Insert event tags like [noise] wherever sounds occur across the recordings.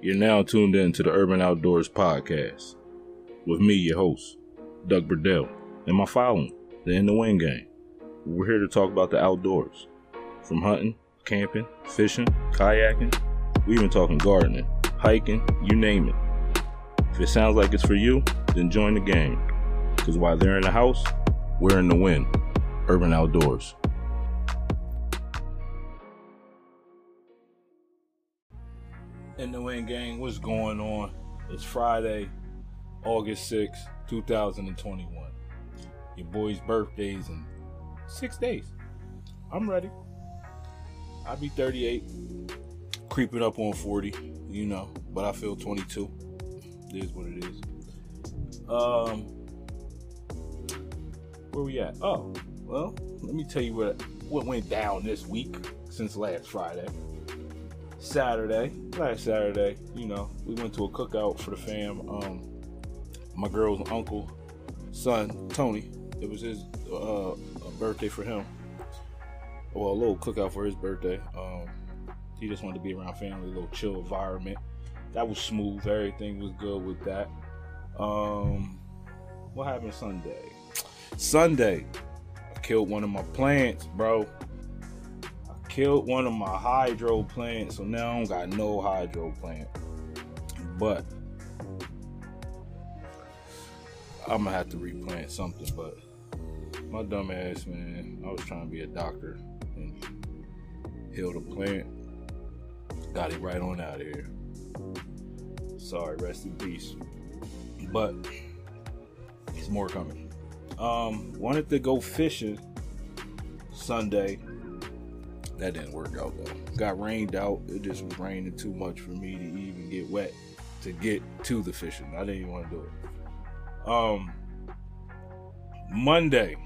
You're now tuned in to the Urban Outdoors Podcast with me, your host, Doug Burdell, and my following, the In the Wind Gang. We're here to talk about the outdoors, from hunting, camping, fishing, kayaking, we even talking gardening, hiking, you name it. If it sounds like it's for you, then join the gang. Because while they're in the house, we're in the wind. Urban Outdoors. In the Wind Gang, what's going on? It's Friday, August 6th, 2021. Your boy's birthday's in six days. I'm ready. I'll be 38, creeping up on 40, you know, but I feel 22. It is what it is. Um, where we at? Oh, well, let me tell you what what went down this week since last Friday. Saturday, last Saturday, you know, we went to a cookout for the fam. Um, my girl's uncle, son, Tony. It was his uh, birthday for him. Well, a little cookout for his birthday. Um, he just wanted to be around family, a little chill environment. That was smooth. Everything was good with that. Um, what happened Sunday? Sunday, I killed one of my plants, bro killed one of my hydro plants, so now I don't got no hydro plant. But I'm gonna have to replant something. But my dumb ass, man, I was trying to be a doctor and heal the plant. Got it right on out of here. Sorry, rest in peace. But it's more coming. Um, wanted to go fishing Sunday that didn't work out though. Got rained out. It just was raining too much for me to even get wet to get to the fishing. I didn't even want to do it. Um, Monday.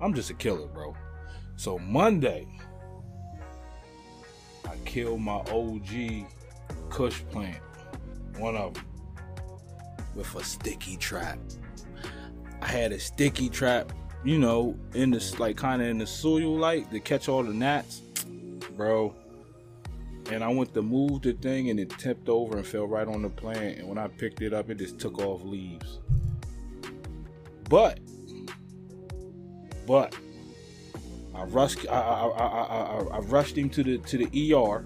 I'm just a killer, bro. So Monday, I killed my OG Kush plant, one of them, with a sticky trap. I had a sticky trap you know, in this like kind of in the soil light to catch all the gnats, bro. And I went to move the thing and it tipped over and fell right on the plant. And when I picked it up, it just took off leaves. But, but I rushed. I, I, I, I, I rushed him to the to the ER,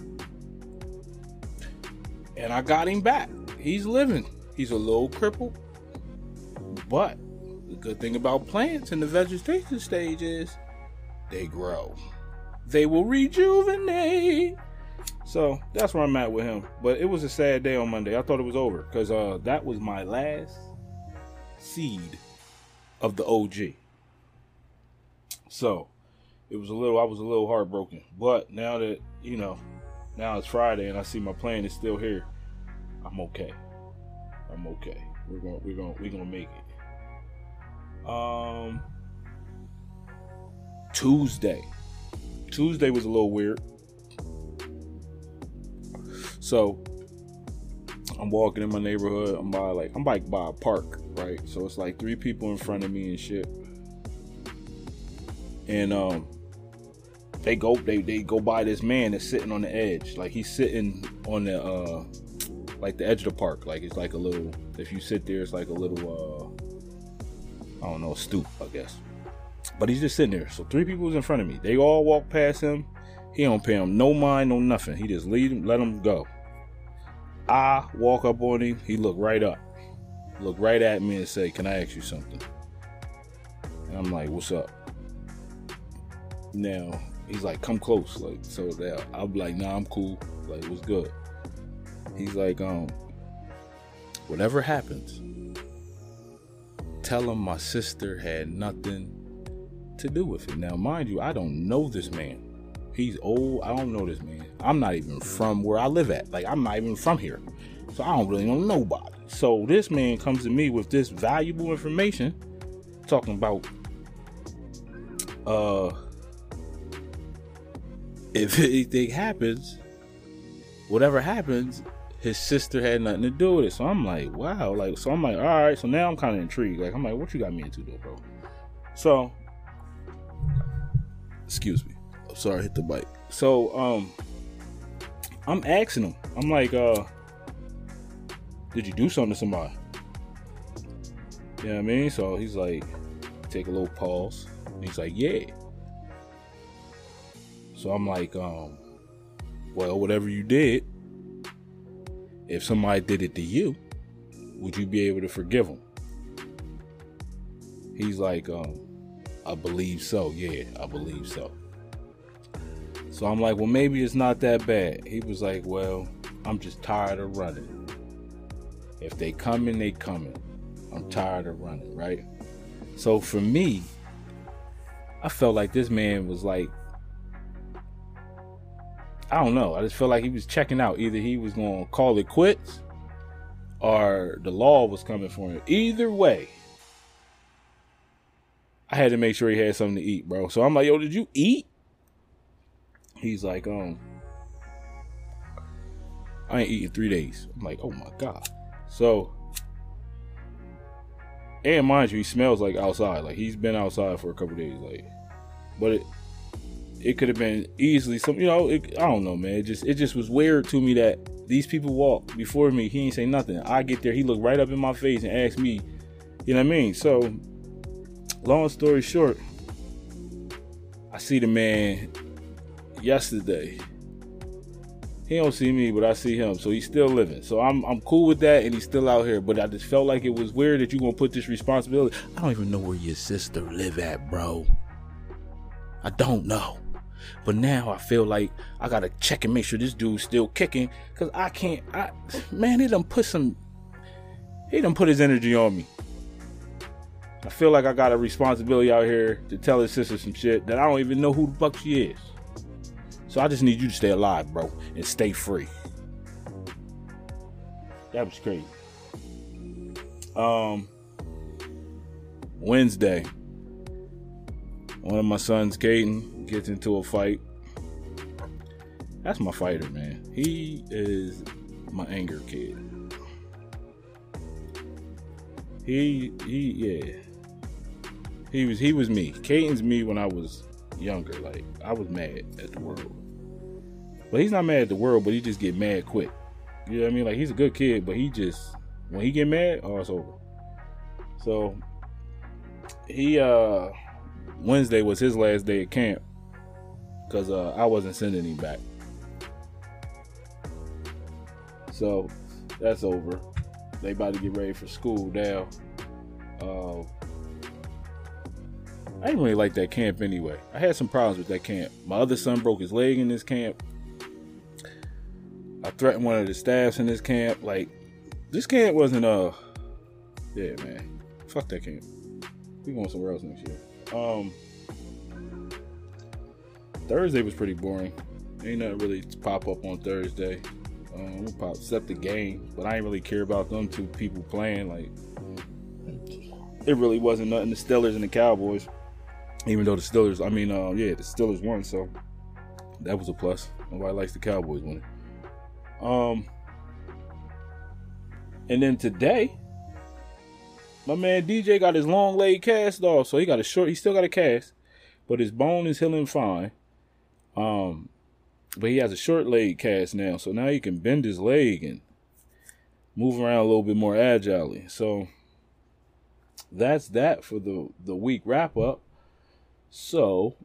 and I got him back. He's living. He's a little crippled, but good thing about plants in the vegetation stage is they grow. They will rejuvenate. So that's where I'm at with him. But it was a sad day on Monday. I thought it was over because uh, that was my last seed of the OG. So it was a little. I was a little heartbroken. But now that you know, now it's Friday and I see my plan is still here. I'm okay. I'm okay. We're going, to We're going, to We're going to make it. Um, Tuesday. Tuesday was a little weird. So I'm walking in my neighborhood. I'm by like I'm like by a park, right? So it's like three people in front of me and shit. And um they go they they go by this man that's sitting on the edge. Like he's sitting on the uh like the edge of the park. Like it's like a little if you sit there it's like a little uh I don't know, stoop, I guess. But he's just sitting there. So three people was in front of me. They all walk past him. He don't pay him no mind, no nothing. He just lead him, let him go. I walk up on him. He look right up, look right at me and say, "Can I ask you something?" And I'm like, "What's up?" Now he's like, "Come close." Like so, that I'm like, "Nah, I'm cool." Like, what's good? He's like, um, whatever happens, tell him my sister had nothing to do with it. Now, mind you, I don't know this man. He's old. I don't know this man. I'm not even from where I live at. Like, I'm not even from here. So I don't really know nobody. So this man comes to me with this valuable information talking about uh if [laughs] anything happens, whatever happens, his sister had nothing to do with it. So I'm like, wow, like so I'm like, all right. So now I'm kind of intrigued. Like I'm like, what you got me into though, bro? So, excuse me. I'm sorry, I hit the bike. So um, I'm asking him. I'm like, uh, did you do something to somebody? You know what I mean? So he's like, take a little pause. he's like, yeah. So I'm like, um, well, whatever you did, if somebody did it to you, would you be able to forgive them? He's like, um, I believe so. Yeah, I believe so. So I'm like, well, maybe it's not that bad. He was like, well, I'm just tired of running. If they coming, they coming. I'm tired of running, right? So for me, I felt like this man was like, I don't know. I just felt like he was checking out. Either he was going to call it quits or the law was coming for him. Either way, I had to make sure he had something to eat, bro. So I'm like, yo, did you eat? He's like, um, I ain't eating three days. I'm like, oh my God. So and mind you, he smells like outside. Like he's been outside for a couple days. Like, but it it could have been easily some. You know, it, I don't know, man. It just it just was weird to me that these people walk before me. He ain't say nothing. I get there, he looked right up in my face and asked me. You know what I mean? So, long story short, I see the man yesterday he don't see me, but I see him. So he's still living. So I'm I'm cool with that, and he's still out here. But I just felt like it was weird that you gonna put this responsibility. I don't even know where your sister live at, bro. I don't know. But now I feel like I gotta check and make sure this dude's still kicking, cause I can't. I man, he done put some. He done put his energy on me. I feel like I got a responsibility out here to tell his sister some shit that I don't even know who the fuck she is. So I just need you to stay alive, bro, and stay free. That was crazy. Um, Wednesday, one of my sons, Caden, gets into a fight. That's my fighter, man. He is my anger kid. He he yeah. He was he was me. Caden's me when I was younger. Like I was mad at the world. But he's not mad at the world, but he just get mad quick. You know what I mean? Like he's a good kid, but he just when he get mad, oh it's over. So he uh Wednesday was his last day at camp because uh, I wasn't sending him back. So that's over. They about to get ready for school now. Uh, I didn't really like that camp anyway. I had some problems with that camp. My other son broke his leg in this camp. I threatened one of the staffs in this camp. Like, this camp wasn't uh yeah, man. Fuck that camp. We going somewhere else next year. Um Thursday was pretty boring. Ain't nothing really pop up on Thursday. Um, we pop except the game, but I ain't really care about them two people playing. Like, it really wasn't nothing. The Steelers and the Cowboys, even though the Steelers, I mean, uh, yeah, the Steelers won, so that was a plus. Nobody likes the Cowboys winning. Um, and then today, my man DJ got his long leg cast off, so he got a short. He still got a cast, but his bone is healing fine. Um, but he has a short leg cast now, so now he can bend his leg and move around a little bit more agilely. So that's that for the the week wrap up. So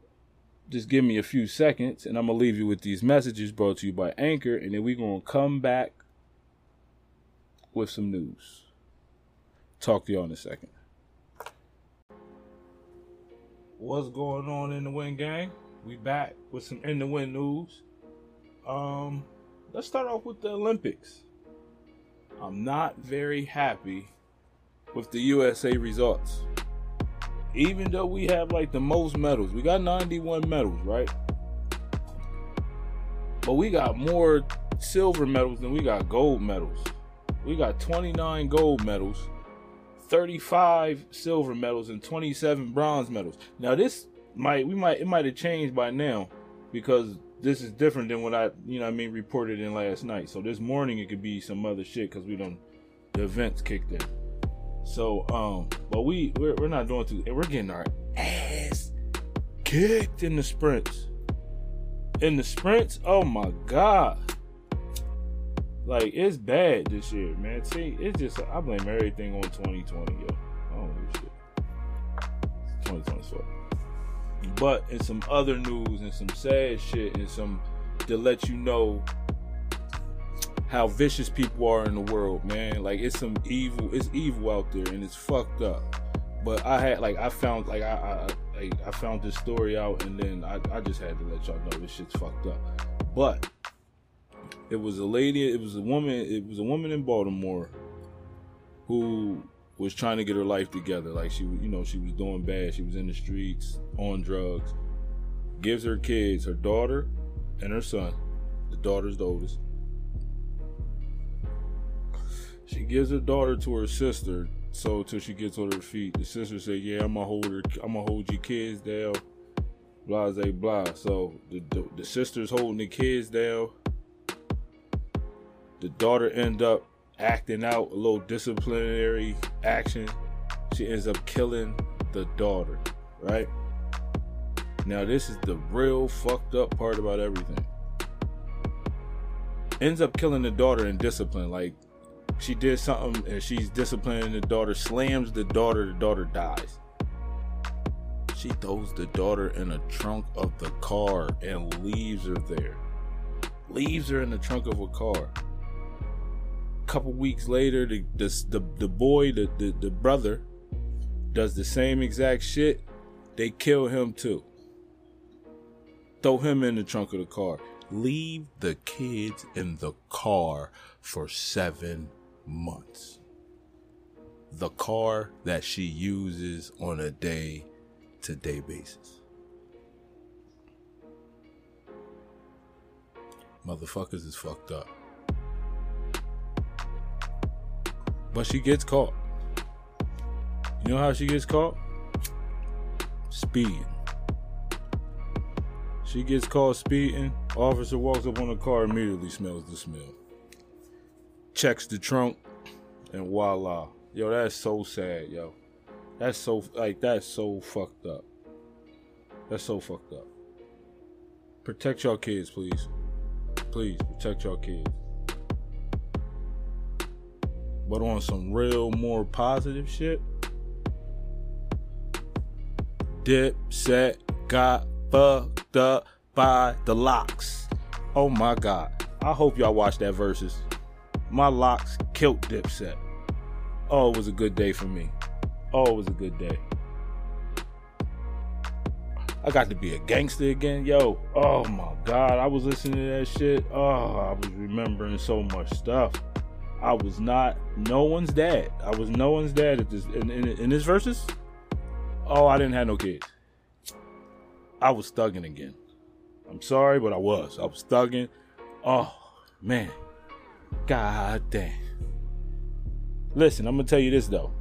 just give me a few seconds and I'm to leave you with these messages brought to you by Anchor and then we're to come back with some news. Talk to y'all in a second. What's going on in the Win Gang? We back with some in the Win news. Um, let's start off with the Olympics. I'm not very happy with the USA results even though we have like the most medals, we got 91 medals, right? But we got more silver medals than we got gold medals. We got 29 gold medals, 35 silver medals, and 27 bronze medals. Now this might we might it might have changed by now because this is different than what I you know I mean reported in last night. So this morning it could be some other shit because we don't the events kicked in. So, um, but we we're, we're not doing too. We're getting our ass kicked in the sprints. In the sprints, oh my god, Like it's bad this year, man. See, it's just I blame everything on 2020, yo. I don't know shit. 2024. But in some other news and some sad shit and some to let you know how vicious people are in the world, man. Like it's some evil, it's evil out there and it's fucked up. But I had like I found like I I, I, I found this story out and then I, I just had to let y'all know this shit's fucked up. But it was a lady, it was a woman, it was a woman in Baltimore who was trying to get her life together. Like she, you know, she was doing bad. She was in the streets on drugs. Gives her kids, her daughter and her son. The daughter's the oldest. She gives her daughter to her sister. So till she gets on her feet, the sister said, "Yeah, I'm gonna hold her. I'm gonna hold your kids down." Blah, blah, blah. So the, the the sister's holding the kids down. The daughter end up acting out a little disciplinary action. She ends up killing the daughter, right? Now, this is the real fucked up part about everything. Ends up killing the daughter in discipline. Like, she did something and she's disciplining the daughter, slams the daughter, the daughter dies. She throws the daughter in the trunk of the car and leaves her there. Leaves her in the trunk of a car couple weeks later, the the the, the boy, the, the the brother, does the same exact shit. They kill him too. Throw him in the trunk of the car. Leave the kids in the car for seven months. The car that she uses on a day to day basis. Motherfuckers is fucked up. But she gets caught. You know how she gets caught? Speeding. She gets caught speeding. Officer walks up on the car, immediately smells the smell. Checks the trunk, and voila. Yo, that's so sad, yo. That's so like that's so fucked up. That's so fucked up. Protect your kids, please. Please protect your kids but on some real more positive shit. Dipset got fucked up by the LOX. Oh my god. I hope y'all watch that Verzuz. My LOX killed Dipset. Oh, it was a good day for me. Oh, it was a good day. I got to be a gangster again. Yo, oh my god. I was listening to that shit. Oh, I was remembering so much stuff. I was not no one's dad. I was no one's dad at this in, in, in this Verzuz. Oh, I didn't have no kids. I was thugging again. I'm sorry, but I was. I was thugging. Oh man, god damn. Listen, I'm gonna tell you this though.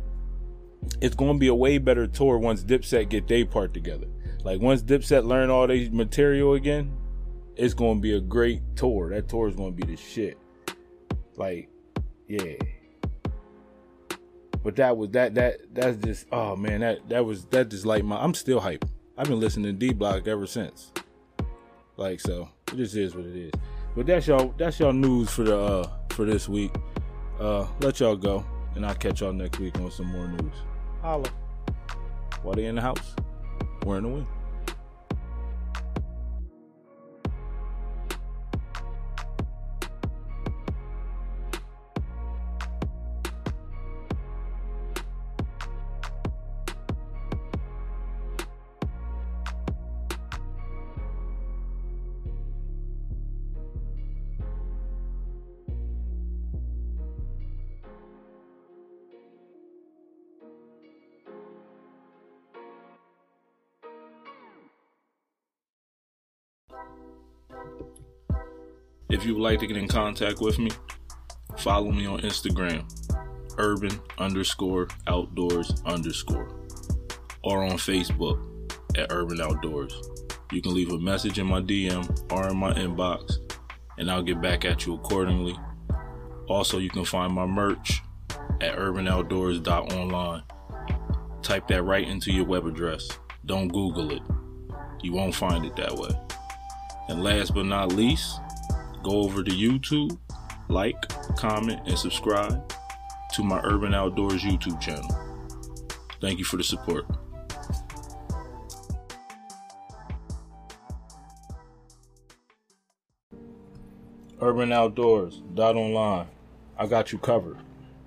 It's gonna be a way better tour once Dipset get their part together. Like once Dipset learn all their material again, it's gonna be a great tour. That tour is gonna be the shit. Like yeah. But that was that that that's just oh man that that was that just like my I'm still hype. I've been listening to D Block ever since. Like so, it just is what it is. But that's y'all that's y'all news for the uh for this week. Uh let y'all go and I'll catch y'all next week on some more news. Holla. While they in the house, we're in the wind. Would like to get in contact with me, follow me on Instagram, urban underscore outdoors underscore, or on Facebook at urban outdoors. You can leave a message in my DM or in my inbox, and I'll get back at you accordingly. Also, you can find my merch at urbanoutdoors.online. Type that right into your web address. Don't Google it. You won't find it that way. And last but not least, go over to YouTube like, comment, and subscribe to my Urban Outdoors YouTube channel. Thank you for the support. Urban Outdoors dot online. I got you covered.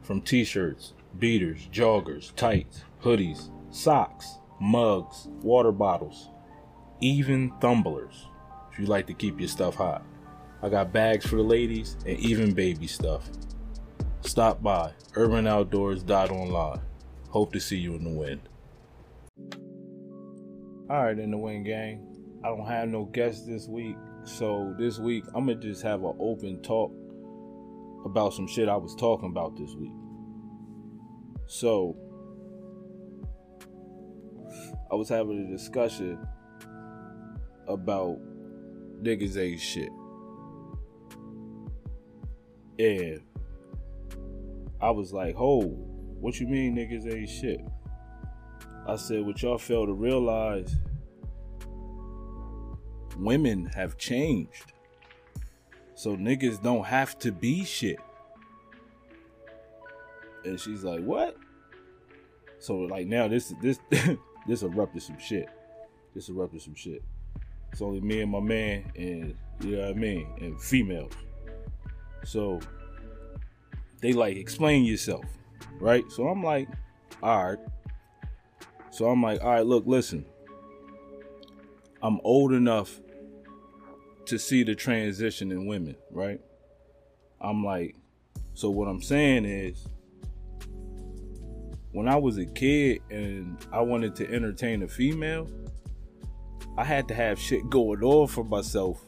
From t-shirts, beaters, joggers, tights, hoodies, socks, mugs, water bottles, even tumblers. If you like to keep your stuff hot. I got bags for the ladies and even baby stuff. Stop by urbanoutdoors.online. Hope to see you in the wind. Alright, in the wind gang. I don't have no guests this week, so this week I'm gonna just have an open talk about some shit I was talking about this week. So I was having a discussion about niggas ain't shit. And I was like, "Ho, what you mean niggas ain't shit?" I said, "What y'all fail to realize, women have changed. So niggas don't have to be shit." And she's like, "What?" So like now this this [laughs] this erupted some shit. This erupted some shit. It's only me and my man, and you know what I mean, and females. So they like explain yourself, right? So I'm like, all right. So I'm like, all right, look, listen. I'm old enough to see the transition in women, right? I'm like, so what I'm saying is, when I was a kid and I wanted to entertain a female, I had to have shit going on for myself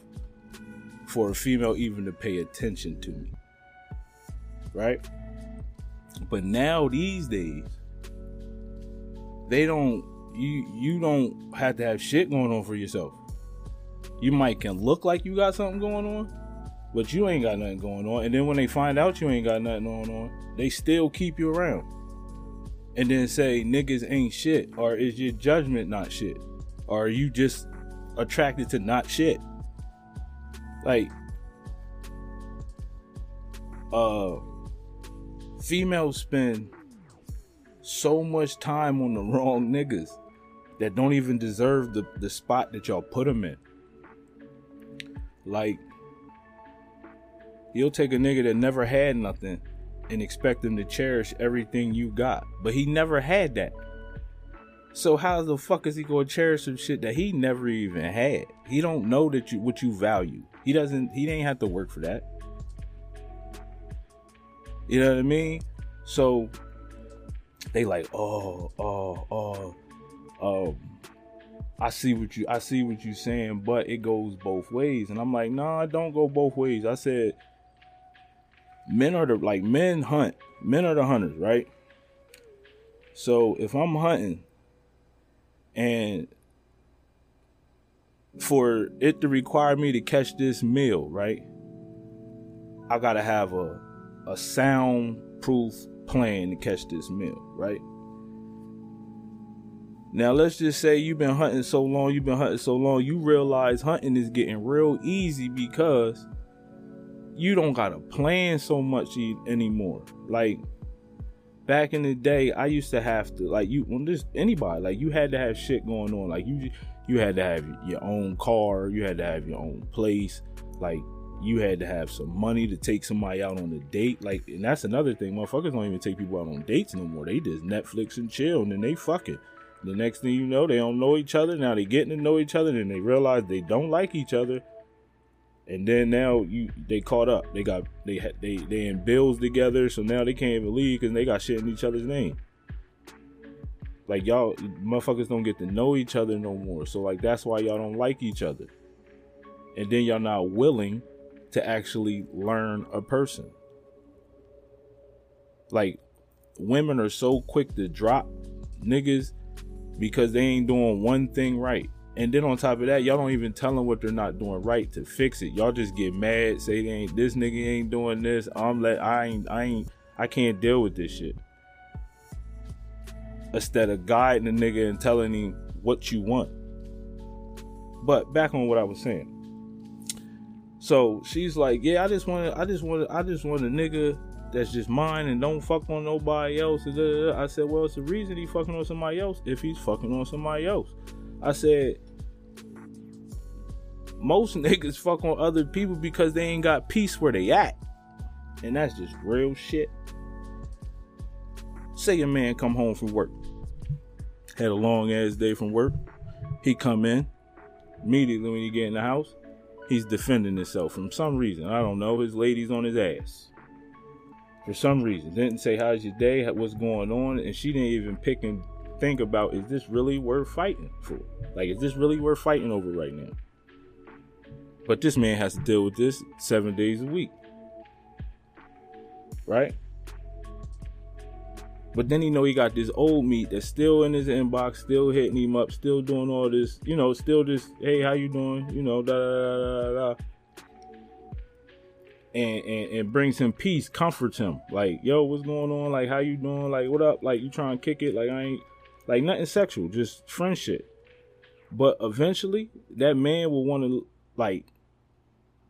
for a female even to pay attention to me. Right? But now these days, they don't you you don't have to have shit going on for yourself. You might can look like you got something going on, but you ain't got nothing going on. And then when they find out you ain't got nothing going on, they still keep you around. And then say niggas ain't shit, or is your judgment not shit? Or are you just attracted to not shit? Like, uh, females spend so much time on the [laughs] wrong niggas that don't even deserve the, the spot that y'all put them in. Like, you'll take a nigga that never had nothing and expect him to cherish everything you got, but he never had that. So how the fuck is he gonna cherish some shit that he never even had? He don't know that you what you value. He doesn't. He didn't have to work for that. You know what I mean? So they like, oh, oh, oh, um, I see what you, I see what you're saying, but it goes both ways, and I'm like, nah, it don't go both ways. I said, men are the like men hunt, men are the hunters, right? So if I'm hunting, and for it to require me to catch this meal, right? I gotta have a a soundproof plan to catch this meal, right? Now let's just say you've been hunting so long, you've been hunting so long, you realize hunting is getting real easy because you don't gotta plan so much anymore. Like back in the day, I used to have to like you when this anybody like you had to have shit going on. Like you you had to have your own car, you had to have your own place, like you had to have some money to take somebody out on a date. Like, and that's another thing. Motherfuckers don't even take people out on dates no more. They just Netflix and chill, and then they fucking. The next thing you know, they don't know each other. Now they getting to know each other, and they realize they don't like each other. And then now you they caught up. They got they they they in bills together, so now they can't even leave because they got shit in each other's name. Like y'all motherfuckers don't get to know each other no more. So like that's why y'all don't like each other. And then y'all not willing to actually learn a person. Like women are so quick to drop niggas because they ain't doing one thing right. And then on top of that, y'all don't even tell them what they're not doing right to fix it. Y'all just get mad, say they ain't this nigga ain't doing this. I'm let I ain't I ain't I can't deal with this shit. Instead of guiding the nigga and telling him what you want. But back on what I was saying. So she's like, yeah, I just want, I just want, I just want a nigga that's just mine and don't fuck on nobody else. I said, well, it's the reason he fucking on somebody else if he's fucking on somebody else. I said, most [laughs] niggas fuck on other people because they ain't got peace where they at. And that's just real shit. Say a man come home from work. Had a long ass day from work. He come in. Immediately when he get in the house, he's defending himself from some reason. I don't know. His lady's on his ass. For some reason. Didn't say how's your day, what's going on, and she didn't even pick and think about is this really worth fighting for? Like, is this really worth fighting over right now? But this man has to deal with this seven days a week. Right? But then you know he got this old meat that's still in his inbox, still hitting him up, still doing all this, you know, still just, hey, how you doing? You know, da da da da da. And, and and brings him peace, comforts him. Like, yo, what's going on? Like, how you doing? Like, what up? Like, you trying to kick it? Like, I ain't like nothing sexual, just friendship. But eventually, that man will want to like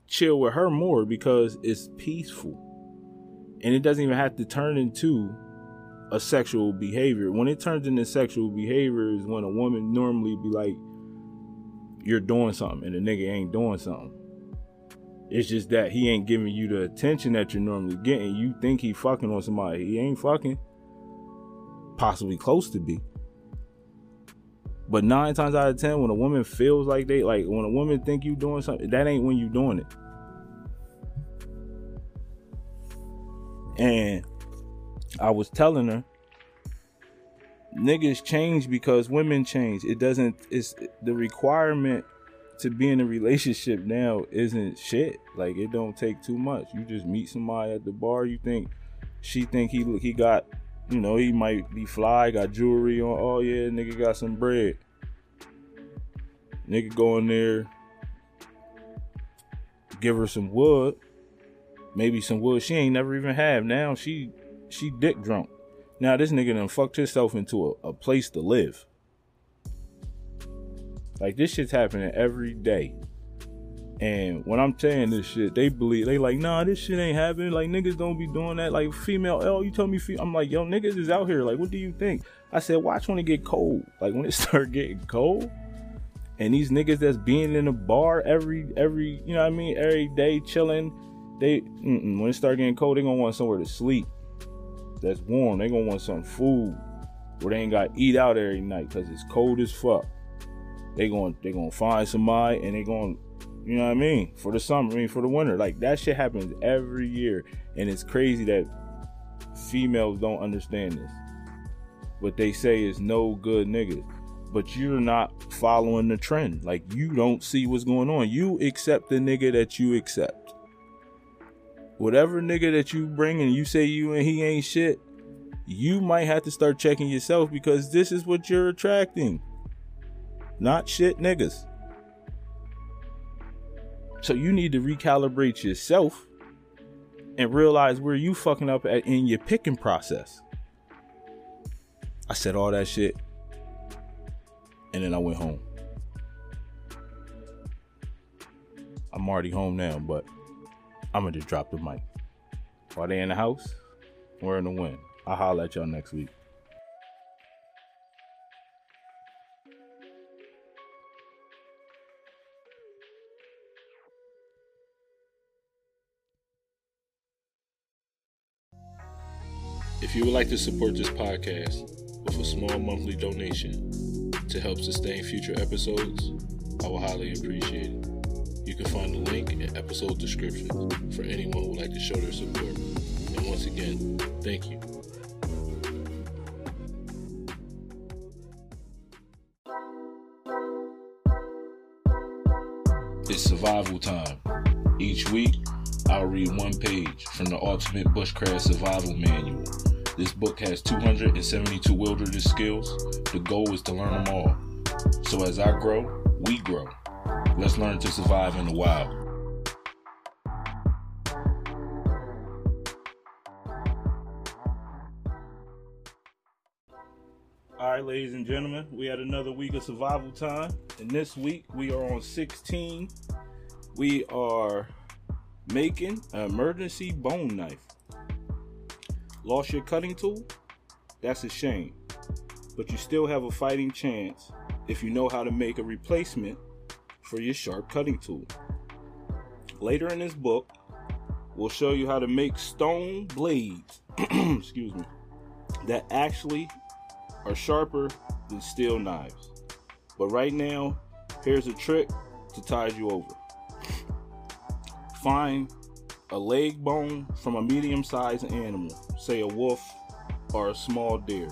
chill with her more because it's peaceful. And it doesn't even have to turn into a sexual behavior. When it turns into sexual behavior is when a woman normally be like, you're doing something and the nigga ain't doing something. It's just that he ain't giving you the attention that you're normally getting. You think he fucking on somebody. He ain't fucking. Possibly close to be. But nine times out of ten, when a woman feels like they like when a woman think you doing something, that ain't when you doing it. And I was telling her, niggas change because women change. It doesn't. It's the requirement to be in a relationship now isn't shit. Like it don't take too much. You just meet somebody at the bar. You think she think he look he got, you know, he might be fly, got jewelry on. Oh yeah, nigga got some bread. Nigga go in there, give her some wood, maybe some wood she ain't never even have. Now she she dick drunk. Now this nigga done fucked herself into a, a place to live. Like this shit's happening every day. And when I'm saying this shit, they believe they like, nah, this shit ain't happening. Like niggas don't be doing that. Like female, oh, you tell me, fe-. I'm like, yo, niggas is out here. Like, what do you think? I said, watch when it get cold. Like when it [laughs] start getting cold, and these niggas that's being in a bar every every, you know what I mean, every day chilling. They when it start getting cold, they gonna want somewhere to sleep that's warm. They gonna want some food where they ain't got to eat out every night because it's cold as fuck. They gonna they gonna find somebody and they gonna you know what I mean for the summer. I mean for the winter. Like that shit happens every year, and it's crazy that females don't understand this. What they say is no good niggas. But you're not following the trend. Like you don't see what's going on. You accept the nigga that you accept whatever nigga that you bring and you say you and he ain't shit, you might have to start checking yourself because this is what you're attracting. Not shit niggas. So you need to recalibrate yourself and realize where you fucking up at in your picking process. I said all that shit and then I went home. I'm already home now, but I'm gonna just drop the mic. While they in the house, we're in the wind. I'll holler at y'all next week. If you would like to support this podcast with a small monthly donation to help sustain future episodes, I will highly appreciate it. You can find the link in episode description for anyone who would like to show their support. And once again, thank you. It's survival time. Each week, I'll read one page from the Ultimate Bushcraft Survival Manual. This book has 272 wilderness skills. The goal is to learn them all. So as I grow, we grow. Let's learn to survive in the wild. All right, ladies and gentlemen, we had another week of survival time, and this week we are on 16. We are making an emergency bone knife. Lost your cutting tool? That's a shame. But you still have a fighting chance if you know how to make a replacement for your sharp cutting tool. Later in this book, we'll show you how to make stone blades, [clears throat] excuse me, that actually are sharper than steel knives. But right now, here's a trick to tide you over. Find a leg bone from a medium sized animal, say a wolf or a small deer.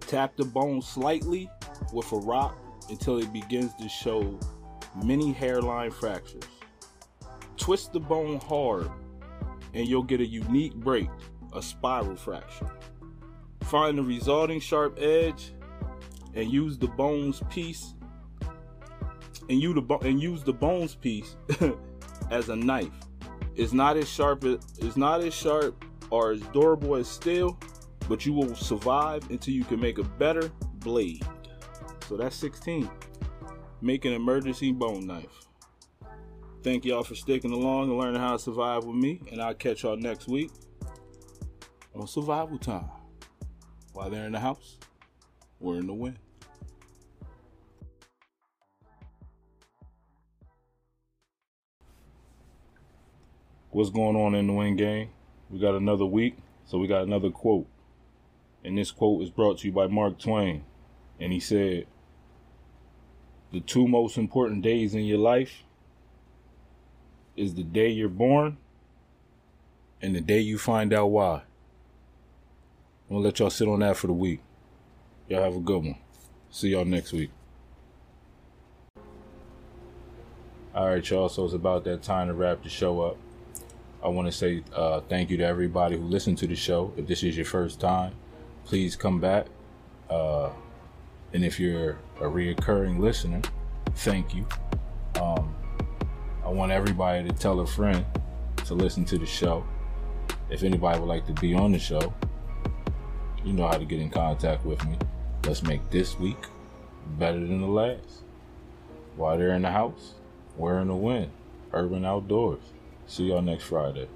Tap the bone slightly with a rock until it begins to show many hairline fractures. Twist the bone hard and you'll get a unique break, a spiral fracture. Find the resulting sharp edge and use the bones piece and you the and use the bones piece [laughs] as a knife. It's not as sharp as it's not as sharp or as durable as steel, but you will survive until you can make a better blade. So that's 16. Make an emergency bone knife. Thank y'all for sticking along and learning how to survive with me, and I'll catch y'all next week on Survival Time. While they're in the house, we're in the wind. What's going on in the wind game? We got another week, so we got another quote. And this quote is brought to you by Mark Twain. And he said, The two most important days in your life is the day you're born and the day you find out why. I'm gonna let y'all sit on that for the week. Y'all have a good one. See y'all next week. All right, y'all. So it's about that time to wrap the show up. I want to say uh, thank you to everybody who listened to the show. If this is your first time, please come back. Uh, and if you're a reoccurring listener, thank you. Um, I want everybody to tell a friend to listen to the show. If anybody would like to be on the show, you know how to get in contact with me. Let's make this week better than the last. While they're in the house, we're in the wind, urban outdoors. See y'all next Friday.